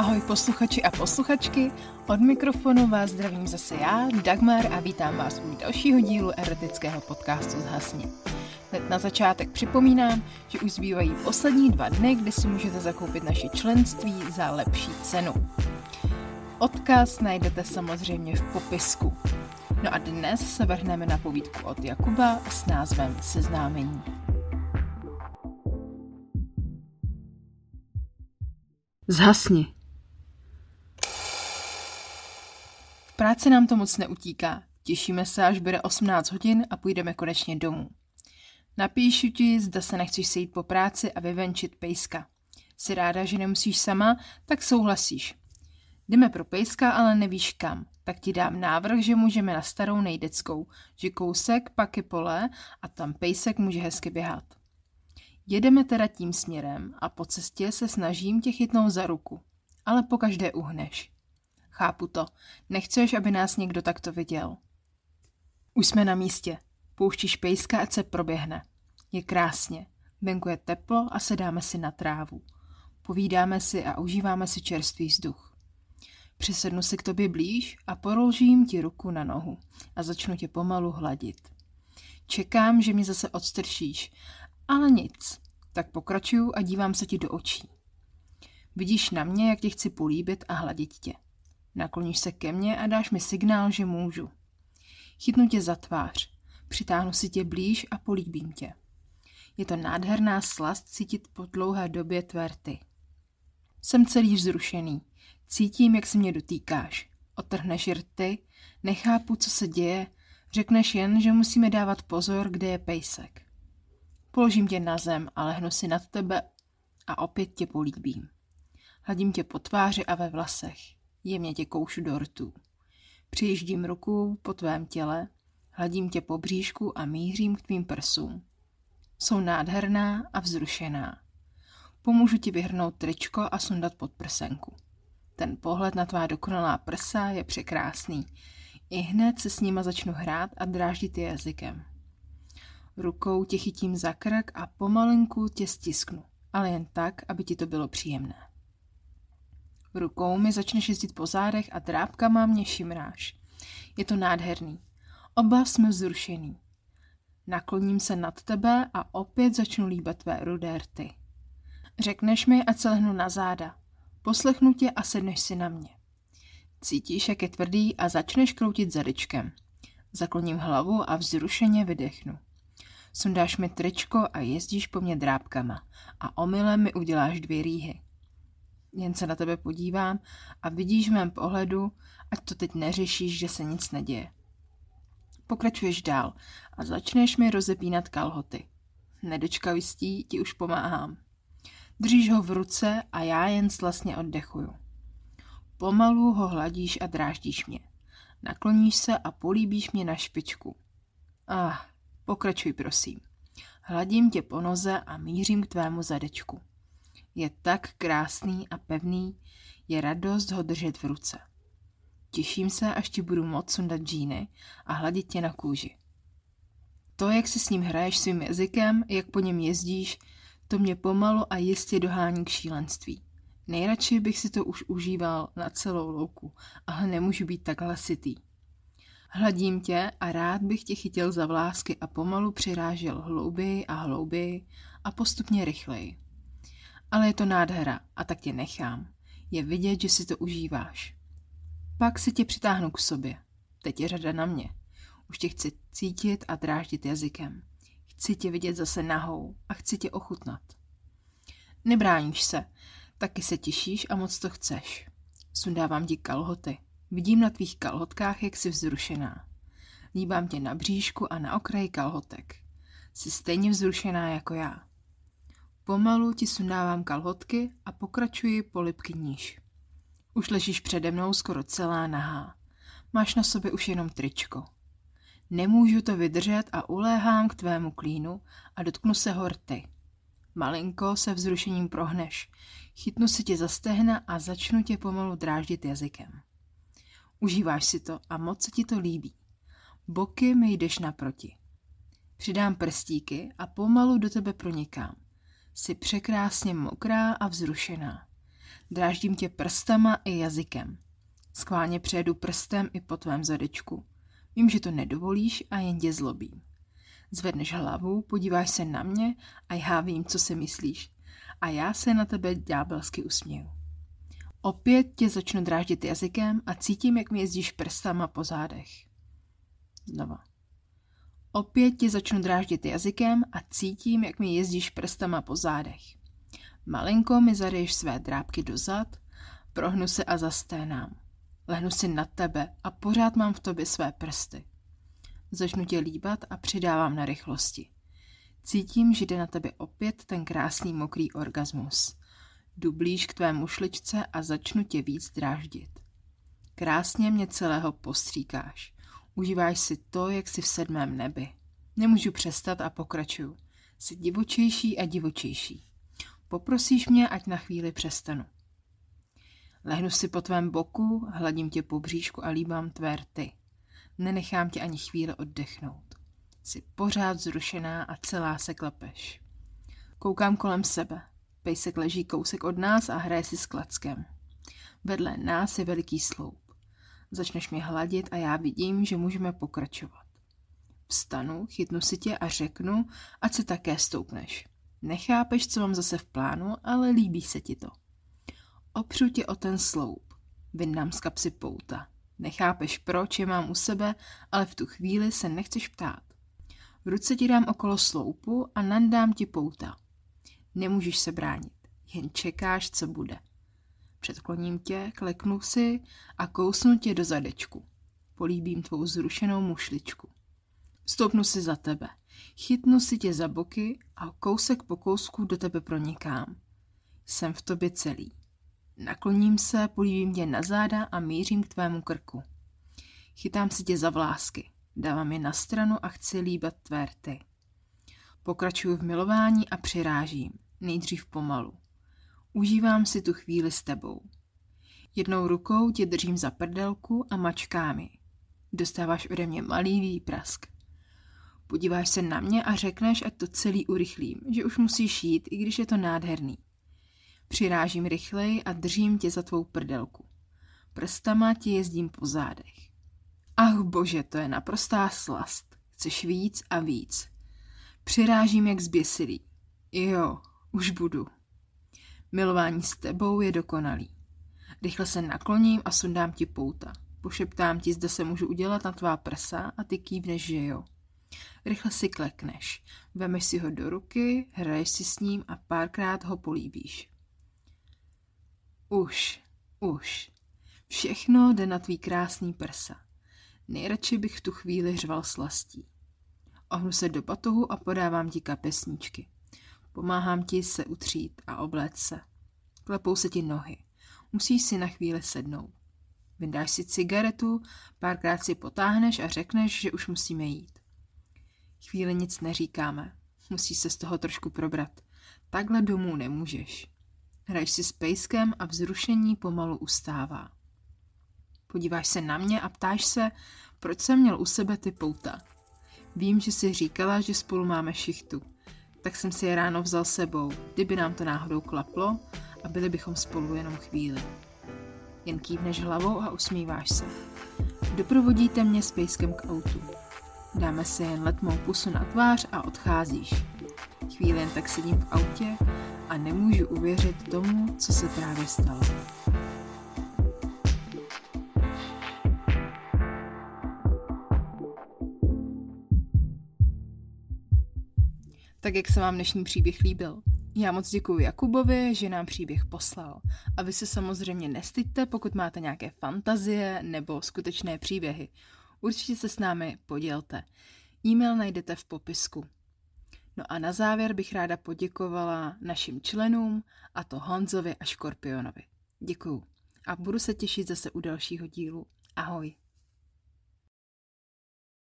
Ahoj posluchači a posluchačky, od mikrofonu vás zdravím zase já, Dagmar a vítám vás u dalšího dílu erotického podcastu Zhasni. Hned na začátek připomínám, že už zbývají poslední dva dny, kdy si můžete zakoupit naše členství za lepší cenu. Odkaz najdete samozřejmě v popisku. No a dnes se vrhneme na povídku od Jakuba s názvem Seznámení. Zhasni. V práci nám to moc neutíká. Těšíme se, až bude 18 hodin a půjdeme konečně domů. Napíšu ti, zda se nechceš sejít po práci a vyvenčit pejska. Jsi ráda, že nemusíš sama, tak souhlasíš. Jdeme pro pejska, ale nevíš kam. Tak ti dám návrh, že můžeme na starou nejdeckou, že kousek, pak je pole a tam pejsek může hezky běhat. Jedeme teda tím směrem a po cestě se snažím tě chytnout za ruku. Ale po každé uhneš. Chápu to. Nechceš, aby nás někdo takto viděl. Už jsme na místě. Pouštíš pejska, ať se proběhne. Je krásně. Venku je teplo a sedáme si na trávu. Povídáme si a užíváme si čerstvý vzduch. Přisednu si k tobě blíž a položím ti ruku na nohu a začnu tě pomalu hladit. Čekám, že mě zase odstršíš, ale nic. Tak pokračuju a dívám se ti do očí. Vidíš na mě, jak tě chci políbit a hladit tě. Nakloníš se ke mně a dáš mi signál, že můžu. Chytnu tě za tvář, přitáhnu si tě blíž a políbím tě. Je to nádherná slast cítit po dlouhé době tvé rty. Jsem celý vzrušený. Cítím, jak se mě dotýkáš. Otrhneš rty, nechápu, co se děje, řekneš jen, že musíme dávat pozor, kde je pejsek. Položím tě na zem a lehnu si nad tebe a opět tě políbím. Hladím tě po tváři a ve vlasech. Jemně tě koušu do rtů. Přijíždím ruku po tvém těle, hladím tě po bříšku a mířím k tvým prsům. Jsou nádherná a vzrušená. Pomůžu ti vyhrnout tričko a sundat pod prsenku. Ten pohled na tvá dokonalá prsa je překrásný. I hned se s nima začnu hrát a dráždit je jazykem. Rukou tě chytím za krk a pomalinku tě stisknu, ale jen tak, aby ti to bylo příjemné. Rukou mi začneš jezdit po zádech a drápkama mě šimráš. Je to nádherný. Oba jsme vzrušený. Nakloním se nad tebe a opět začnu líbat tvé rudé rty. Řekneš mi, ať se lehnu na záda. Poslechnu tě a sedneš si na mě. Cítíš, jak je tvrdý a začneš kroutit zadečkem. Zakloním hlavu a vzrušeně vydechnu. Sundáš mi tričko a jezdíš po mně drápkama a omylem mi uděláš dvě rýhy. Jen se na tebe podívám a vidíš v mém pohledu, ať to teď neřešíš, že se nic neděje. Pokračuješ dál a začneš mi rozepínat kalhoty. Nedočkavistí ti už pomáhám. Držíš ho v ruce a já jen slasně oddechuju. Pomalu ho hladíš a dráždíš mě. Nakloníš se a políbíš mě na špičku. Ah, pokračuj prosím. Hladím tě po noze a mířím k tvému zadečku. Je tak krásný a pevný, je radost ho držet v ruce. Těším se, až ti budu moc sundat džíny a hladit tě na kůži. To, jak si s ním hraješ svým jazykem, jak po něm jezdíš, to mě pomalu a jistě dohání k šílenství. Nejradši bych si to už užíval na celou louku, ale nemůžu být tak hlasitý. Hladím tě a rád bych tě chytil za vlásky a pomalu přirážel hlouběji a hlouběji a postupně rychleji. Ale je to nádhera a tak tě nechám. Je vidět, že si to užíváš. Pak si tě přitáhnu k sobě. Teď je řada na mě. Už tě chci cítit a dráždit jazykem. Chci tě vidět zase nahou a chci tě ochutnat. Nebráníš se, taky se těšíš a moc to chceš. Sundávám ti kalhoty. Vidím na tvých kalhotkách, jak jsi vzrušená. Líbám tě na bříšku a na okraji kalhotek. Jsi stejně vzrušená jako já. Pomalu ti sundávám kalhotky a pokračuji polipky níž. Už ležíš přede mnou skoro celá nahá. Máš na sobě už jenom tričko. Nemůžu to vydržet a uléhám k tvému klínu a dotknu se horty. Malinko se vzrušením prohneš. Chytnu si tě za stehna a začnu tě pomalu dráždit jazykem. Užíváš si to a moc se ti to líbí. Boky mi jdeš naproti. Přidám prstíky a pomalu do tebe pronikám. Jsi překrásně mokrá a vzrušená. Dráždím tě prstama i jazykem. Skválně přejedu prstem i po tvém zadečku. Vím, že to nedovolíš a jen tě zlobím. Zvedneš hlavu, podíváš se na mě a já vím, co si myslíš. A já se na tebe ďábelsky usměju. Opět tě začnu dráždit jazykem a cítím, jak mi jezdíš prstama po zádech. Znova. Opět tě začnu dráždit jazykem a cítím, jak mi jezdíš prstama po zádech. Malinko mi zadejš své drápky do zad, prohnu se a zasténám. Lehnu si na tebe a pořád mám v tobě své prsty. Začnu tě líbat a přidávám na rychlosti. Cítím, že jde na tebe opět ten krásný mokrý orgasmus. Jdu blíž k tvé mušličce a začnu tě víc dráždit. Krásně mě celého postříkáš. Užíváš si to, jak jsi v sedmém nebi. Nemůžu přestat a pokračuju. Jsi divočejší a divočejší. Poprosíš mě, ať na chvíli přestanu. Lehnu si po tvém boku, hladím tě po bříšku a líbám tvé rty. Nenechám tě ani chvíli oddechnout. Jsi pořád zrušená a celá se klepeš. Koukám kolem sebe. Pejsek leží kousek od nás a hraje si s klackem. Vedle nás je veliký sloup. Začneš mě hladit a já vidím, že můžeme pokračovat. Vstanu, chytnu si tě a řeknu, ať se také stoupneš. Nechápeš, co mám zase v plánu, ale líbí se ti to. Opřu tě o ten sloup. Vyndám z kapsy pouta. Nechápeš, proč je mám u sebe, ale v tu chvíli se nechceš ptát. V ruce ti dám okolo sloupu a nandám ti pouta. Nemůžeš se bránit, jen čekáš, co bude. Předkloním tě, kleknu si a kousnu tě do zadečku. Políbím tvou zrušenou mušličku. Stoupnu si za tebe, chytnu si tě za boky a kousek po kousku do tebe pronikám. Jsem v tobě celý. Nakloním se, políbím tě na záda a mířím k tvému krku. Chytám si tě za vlásky, dávám je na stranu a chci líbat tvé rty. Pokračuju v milování a přirážím, nejdřív pomalu. Užívám si tu chvíli s tebou. Jednou rukou tě držím za prdelku a mačkám ji. Dostáváš ode mě malý výprask. Podíváš se na mě a řekneš, ať to celý urychlím, že už musíš jít, i když je to nádherný. Přirážím rychleji a držím tě za tvou prdelku. Prstama ti jezdím po zádech. Ach bože, to je naprostá slast. Chceš víc a víc. Přirážím jak zběsilý. Jo, už budu. Milování s tebou je dokonalý. Rychle se nakloním a sundám ti pouta. Pošeptám ti, zda se můžu udělat na tvá prsa a ty kývneš, že jo. Rychle si klekneš, vemeš si ho do ruky, hraješ si s ním a párkrát ho políbíš. Už, už. Všechno jde na tvý krásný prsa. Nejradši bych v tu chvíli řval slastí. Ohnu se do batohu a podávám ti kapesníčky. Pomáhám ti se utřít a obléct se. Klepou se ti nohy. Musíš si na chvíli sednout. Vydáš si cigaretu, párkrát si potáhneš a řekneš, že už musíme jít. Chvíli nic neříkáme. Musíš se z toho trošku probrat. Takhle domů nemůžeš. Hraješ si s pejskem a vzrušení pomalu ustává. Podíváš se na mě a ptáš se, proč jsem měl u sebe ty pouta. Vím, že jsi říkala, že spolu máme šichtu tak jsem si je ráno vzal sebou, kdyby nám to náhodou klaplo a byli bychom spolu jenom chvíli. Jen kývneš hlavou a usmíváš se. Doprovodíte mě s pejskem k autu. Dáme si jen letmou pusu na tvář a odcházíš. Chvíli jen tak sedím v autě a nemůžu uvěřit tomu, co se právě stalo. Tak jak se vám dnešní příběh líbil? Já moc děkuji Jakubovi, že nám příběh poslal. A vy se samozřejmě nestyďte, pokud máte nějaké fantazie nebo skutečné příběhy. Určitě se s námi podělte. E-mail najdete v popisku. No a na závěr bych ráda poděkovala našim členům, a to Honzovi a Škorpionovi. Děkuju. A budu se těšit zase u dalšího dílu. Ahoj.